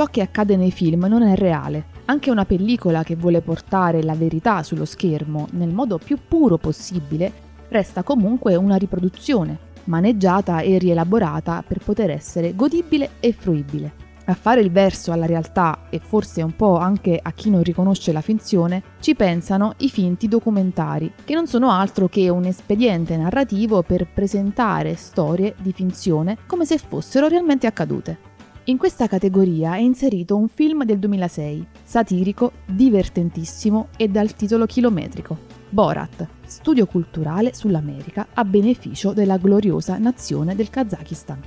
Ciò che accade nei film non è reale. Anche una pellicola che vuole portare la verità sullo schermo nel modo più puro possibile resta comunque una riproduzione, maneggiata e rielaborata per poter essere godibile e fruibile. A fare il verso alla realtà e forse un po' anche a chi non riconosce la finzione, ci pensano i finti documentari, che non sono altro che un espediente narrativo per presentare storie di finzione come se fossero realmente accadute. In questa categoria è inserito un film del 2006, satirico, divertentissimo e dal titolo chilometrico. Borat, studio culturale sull'America a beneficio della gloriosa nazione del Kazakistan.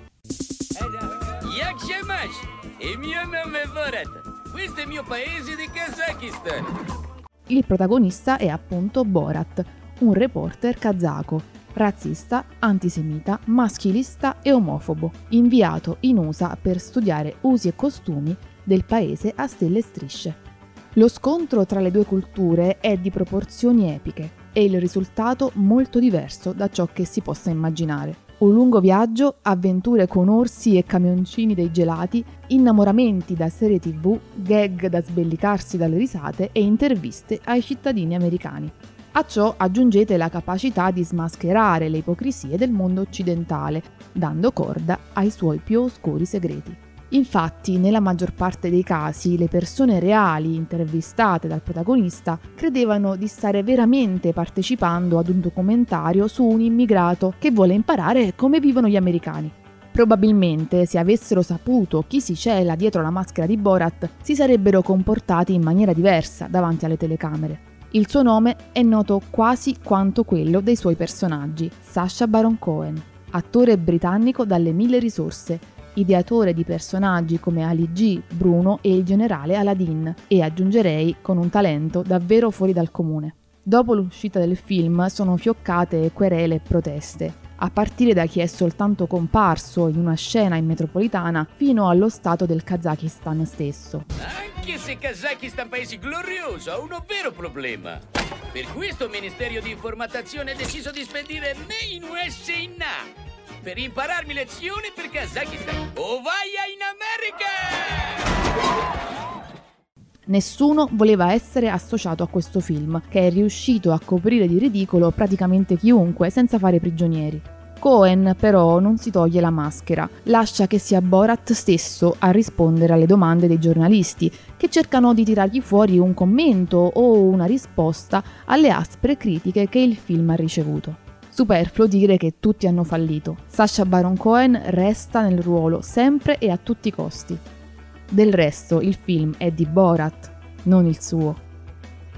Як Shamash, il mio nome è Borat. Questo è il mio paese di Kazakistan. Il protagonista è appunto Borat, un reporter kazako razzista, antisemita, maschilista e omofobo, inviato in USA per studiare usi e costumi del paese a stelle e strisce. Lo scontro tra le due culture è di proporzioni epiche e il risultato molto diverso da ciò che si possa immaginare. Un lungo viaggio, avventure con orsi e camioncini dei gelati, innamoramenti da serie tv, gag da sbellicarsi dalle risate e interviste ai cittadini americani. A ciò aggiungete la capacità di smascherare le ipocrisie del mondo occidentale, dando corda ai suoi più oscuri segreti. Infatti, nella maggior parte dei casi, le persone reali intervistate dal protagonista credevano di stare veramente partecipando ad un documentario su un immigrato che vuole imparare come vivono gli americani. Probabilmente, se avessero saputo chi si cela dietro la maschera di Borat, si sarebbero comportati in maniera diversa davanti alle telecamere. Il suo nome è noto quasi quanto quello dei suoi personaggi, Sacha Baron Cohen, attore britannico dalle mille risorse, ideatore di personaggi come Ali G, Bruno e il generale Aladdin, e aggiungerei con un talento davvero fuori dal comune. Dopo l'uscita del film sono fioccate querele e proteste, a partire da chi è soltanto comparso in una scena in metropolitana fino allo stato del Kazakistan stesso. Anche se Kazakistan paese glorioso, ha un vero problema. Per questo il Ministero di Informazione ha deciso di spedire me in USA per impararmi lezioni per Kazakistan. O vai in America! Nessuno voleva essere associato a questo film, che è riuscito a coprire di ridicolo praticamente chiunque senza fare prigionieri. Cohen però non si toglie la maschera, lascia che sia Borat stesso a rispondere alle domande dei giornalisti, che cercano di tirargli fuori un commento o una risposta alle aspre critiche che il film ha ricevuto. Superfluo dire che tutti hanno fallito. Sasha Baron Cohen resta nel ruolo sempre e a tutti i costi. Del resto il film è di Borat, non il suo.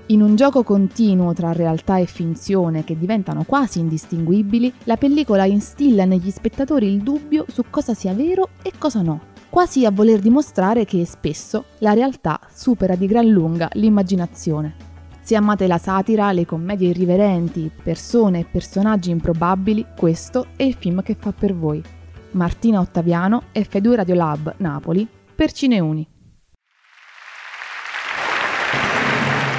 In un gioco continuo tra realtà e finzione che diventano quasi indistinguibili, la pellicola instilla negli spettatori il dubbio su cosa sia vero e cosa no, quasi a voler dimostrare che spesso la realtà supera di gran lunga l'immaginazione. Se amate la satira, le commedie irriverenti, persone e personaggi improbabili, questo è il film che fa per voi. Martina Ottaviano e Fedue Radiolab Napoli per Cineuni.